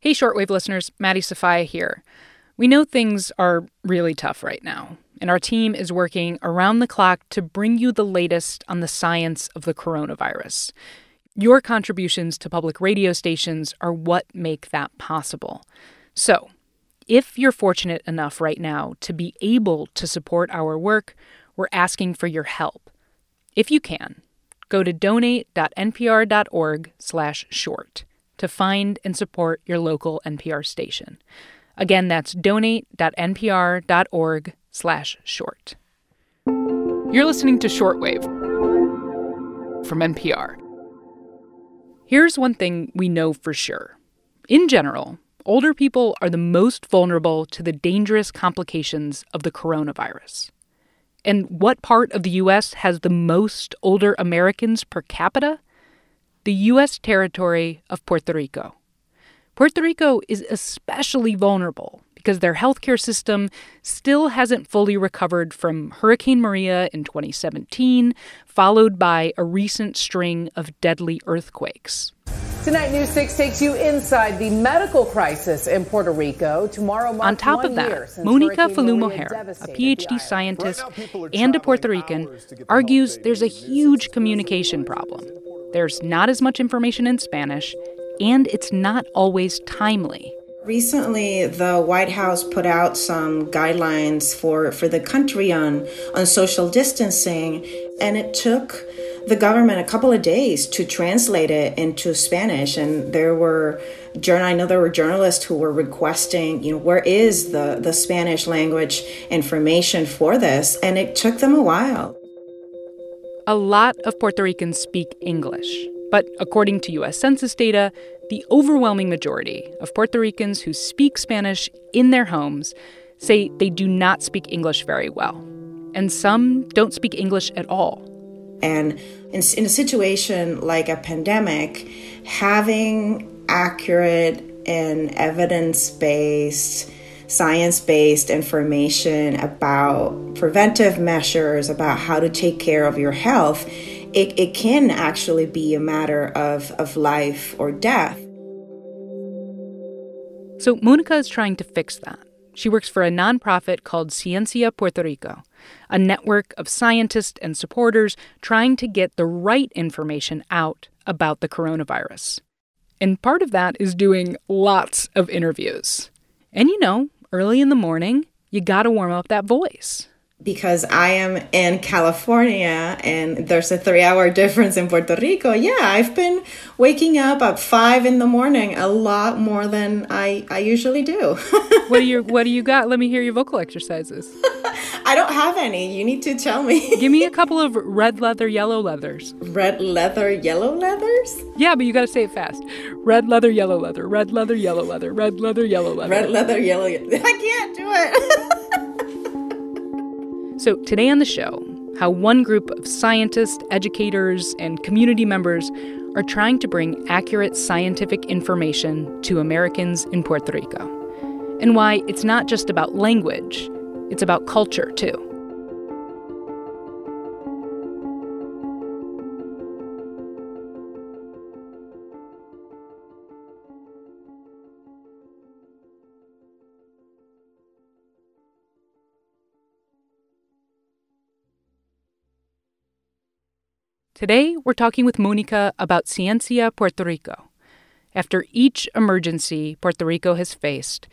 Hey, shortwave listeners, Maddie Sofia here. We know things are really tough right now, and our team is working around the clock to bring you the latest on the science of the coronavirus. Your contributions to public radio stations are what make that possible. So, if you're fortunate enough right now to be able to support our work, we're asking for your help. If you can, go to donate.npr.org/short to find and support your local NPR station. Again, that's donate.npr.org/short. You're listening to Shortwave from NPR. Here's one thing we know for sure. In general, older people are the most vulnerable to the dangerous complications of the coronavirus. And what part of the U.S. has the most older Americans per capita? The U.S. territory of Puerto Rico. Puerto Rico is especially vulnerable because their healthcare system still hasn't fully recovered from Hurricane Maria in 2017, followed by a recent string of deadly earthquakes. Tonight, News 6 takes you inside the medical crisis in Puerto Rico. Tomorrow, on top of that, Monica Feliú-Mójer, a PhD scientist and a Puerto Rican, argues there's a huge communication problem. There's not as much information in Spanish, and it's not always timely. Recently, the White House put out some guidelines for, for the country on, on social distancing, and it took the government a couple of days to translate it into Spanish. And there were I know there were journalists who were requesting, you know, where is the, the Spanish language information for this? And it took them a while. A lot of Puerto Ricans speak English, but according to U.S. Census data, the overwhelming majority of Puerto Ricans who speak Spanish in their homes say they do not speak English very well. And some don't speak English at all. And in, in a situation like a pandemic, having accurate and evidence based science based information about preventive measures, about how to take care of your health, it, it can actually be a matter of, of life or death. So, Monica is trying to fix that. She works for a nonprofit called Ciencia Puerto Rico, a network of scientists and supporters trying to get the right information out about the coronavirus. And part of that is doing lots of interviews. And you know, early in the morning, you got to warm up that voice. Because I am in California and there's a three hour difference in Puerto Rico, yeah, I've been waking up at five in the morning a lot more than I, I usually do. what do you what do you got? Let me hear your vocal exercises. I don't have any. You need to tell me. Give me a couple of red leather, yellow leathers. Red leather, yellow leathers? Yeah, but you got to say it fast. Red leather, yellow leather. Red leather, yellow leather. Red leather, yellow leather. Red leather, yellow. I can't do it. so today on the show, how one group of scientists, educators, and community members are trying to bring accurate scientific information to Americans in Puerto Rico, and why it's not just about language it's about culture, too. Today, we're talking with Monica about Ciencia Puerto Rico. After each emergency Puerto Rico has faced,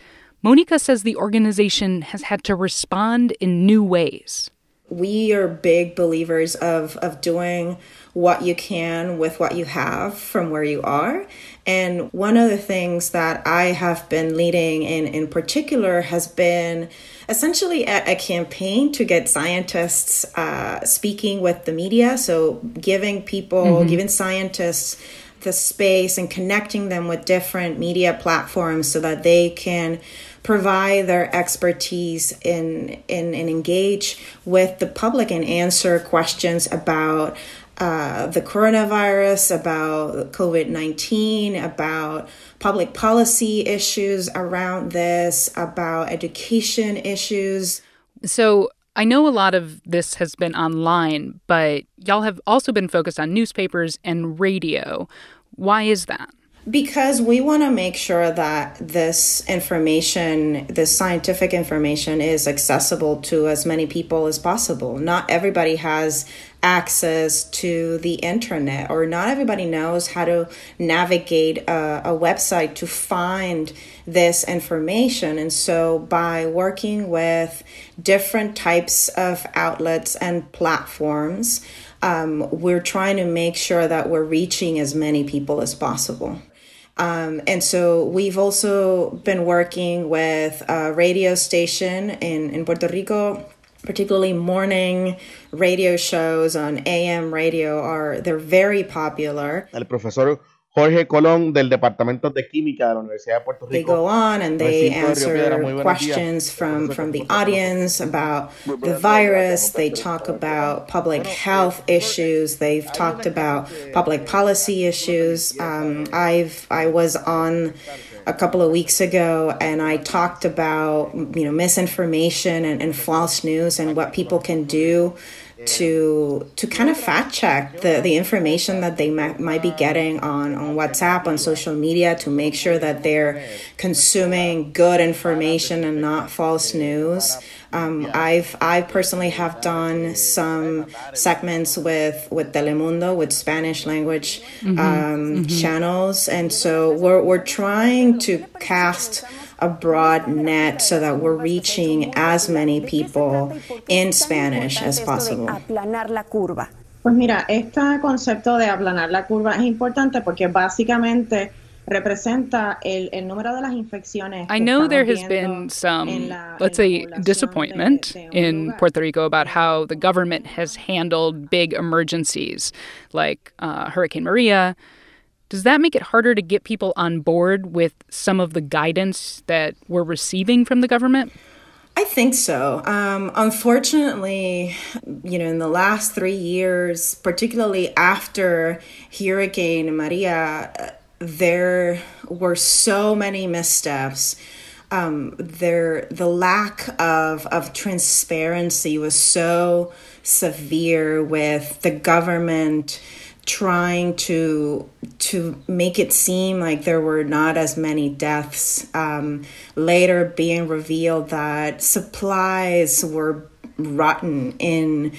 Monica says the organization has had to respond in new ways. We are big believers of, of doing what you can with what you have from where you are. And one of the things that I have been leading in, in particular has been essentially a, a campaign to get scientists uh, speaking with the media. So, giving people, mm-hmm. giving scientists the space and connecting them with different media platforms so that they can provide their expertise and, and, and engage with the public and answer questions about uh, the coronavirus, about COVID 19, about public policy issues around this, about education issues. So, I know a lot of this has been online, but y'all have also been focused on newspapers and radio. Why is that? Because we want to make sure that this information, this scientific information, is accessible to as many people as possible. Not everybody has access to the internet, or not everybody knows how to navigate a, a, website to find this information. And so, by working with different types of outlets and platforms, um, we're trying to make sure that we're reaching as many people as possible. Um, and so we've also been working with a radio station in, in Puerto Rico particularly morning radio shows on AM radio are they're very popular. El profesor Jorge Colón del Departamento de Química de la Universidad de Puerto Rico. They go on and they answer questions from, from the audience about the virus. They talk about public health issues. They've talked about public policy issues. Um, I've I was on a couple of weeks ago and I talked about you know misinformation and, and false news and what people can do to to kind of fact check the, the information that they might, might be getting on, on WhatsApp, on social media, to make sure that they're consuming good information and not false news. Um, I've I personally have done some segments with with Telemundo with Spanish language mm-hmm. Um, mm-hmm. channels, and so we're we're trying to cast a broad net so that we're reaching as many people in Spanish as possible. Pues mira, este concepto de aplanar la curva es importante porque básicamente representa el, el número de las infecciones. I know there has been some, let's say, disappointment in Puerto Rico about how the government has handled big emergencies like uh, Hurricane Maria does that make it harder to get people on board with some of the guidance that we're receiving from the government? I think so. Um, unfortunately, you know, in the last three years, particularly after Hurricane Maria, there were so many missteps. Um, there, the lack of of transparency was so severe with the government trying to to make it seem like there were not as many deaths um, later being revealed that supplies were rotten in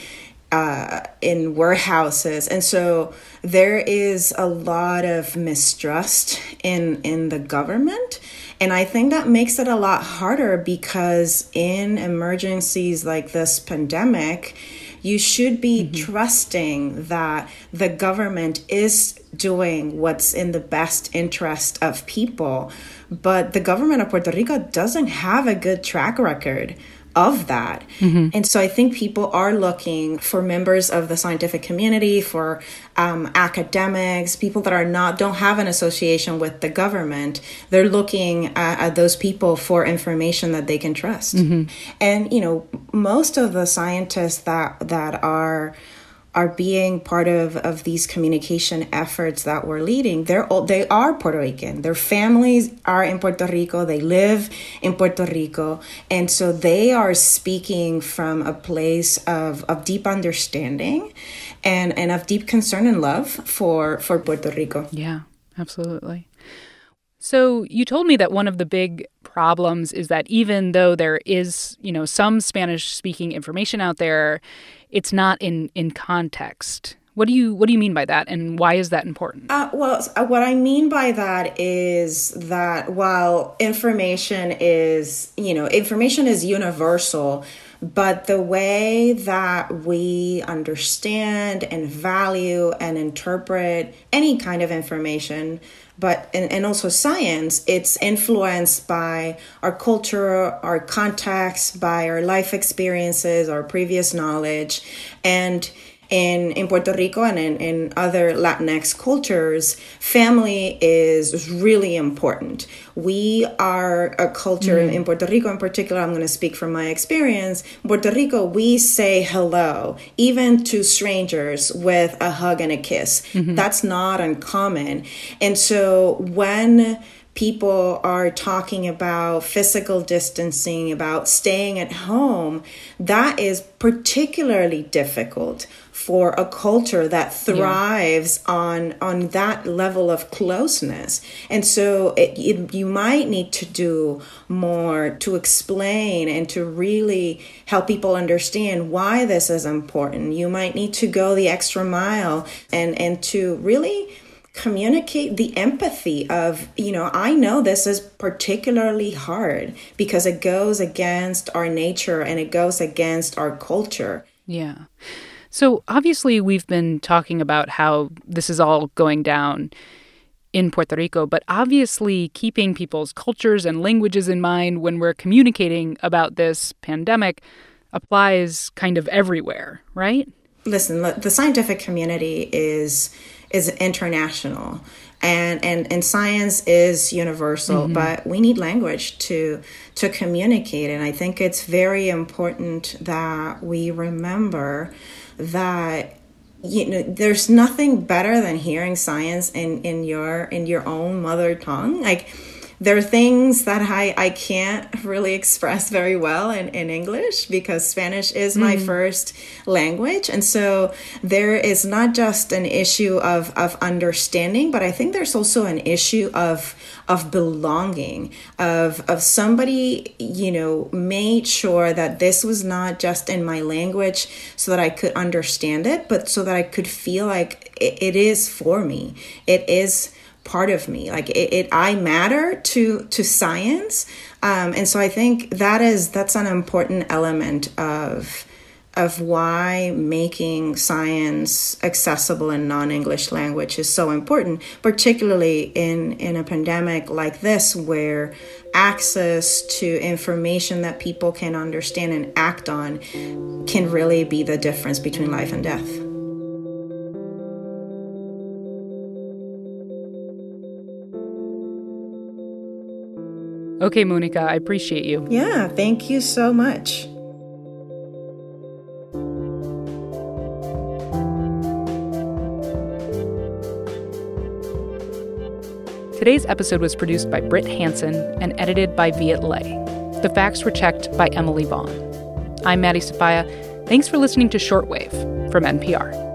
uh, in warehouses. And so there is a lot of mistrust in in the government. And I think that makes it a lot harder because in emergencies like this pandemic you should be mm-hmm. trusting that the government is doing what's in the best interest of people. But the government of Puerto Rico doesn't have a good track record of that. Mm-hmm. And so I think people are looking for members of the scientific community, for um, academics, people that are not don't have an association with the government. They're looking at, at those people for information that they can trust. Mm-hmm. And you know, most of the scientists that that are are being part of, of these communication efforts that we're leading, they're all, they are Puerto Rican. Their families are in Puerto Rico. They live in Puerto Rico, and so they are speaking from a place of, of deep understanding, and and of deep concern and love for for Puerto Rico. Yeah, absolutely. So you told me that one of the big problems is that even though there is, you know, some Spanish speaking information out there, it's not in in context. What do you what do you mean by that, and why is that important? Uh, well, uh, what I mean by that is that while information is you know information is universal, but the way that we understand and value and interpret any kind of information but and, and also science it's influenced by our culture our context by our life experiences our previous knowledge. And in, in Puerto Rico and in, in other Latinx cultures, family is really important. We are a culture mm. in Puerto Rico, in particular, I'm going to speak from my experience. In Puerto Rico, we say hello, even to strangers, with a hug and a kiss. Mm-hmm. That's not uncommon. And so when people are talking about physical distancing, about staying at home, that is particularly difficult for a culture that thrives yeah. on on that level of closeness and so it, it, you might need to do more to explain and to really help people understand why this is important you might need to go the extra mile and and to really communicate the empathy of you know i know this is particularly hard because it goes against our nature and it goes against our culture yeah so, obviously, we've been talking about how this is all going down in Puerto Rico, but obviously, keeping people's cultures and languages in mind when we're communicating about this pandemic applies kind of everywhere, right? Listen, the scientific community is is international and and and science is universal mm-hmm. but we need language to to communicate and i think it's very important that we remember that you know there's nothing better than hearing science in in your in your own mother tongue like there are things that I, I can't really express very well in, in English because Spanish is my mm. first language. And so there is not just an issue of, of understanding, but I think there's also an issue of of belonging, of of somebody, you know, made sure that this was not just in my language so that I could understand it, but so that I could feel like it, it is for me. It is part of me. Like it, it i matter to to science. Um, and so i think that is that's an important element of of why making science accessible in non-english language is so important particularly in in a pandemic like this where access to information that people can understand and act on can really be the difference between life and death Okay, Monica, I appreciate you. Yeah, thank you so much. Today's episode was produced by Brit Hanson and edited by Viet Le. The facts were checked by Emily Vaughn. I'm Maddie Sofia. Thanks for listening to Shortwave from NPR.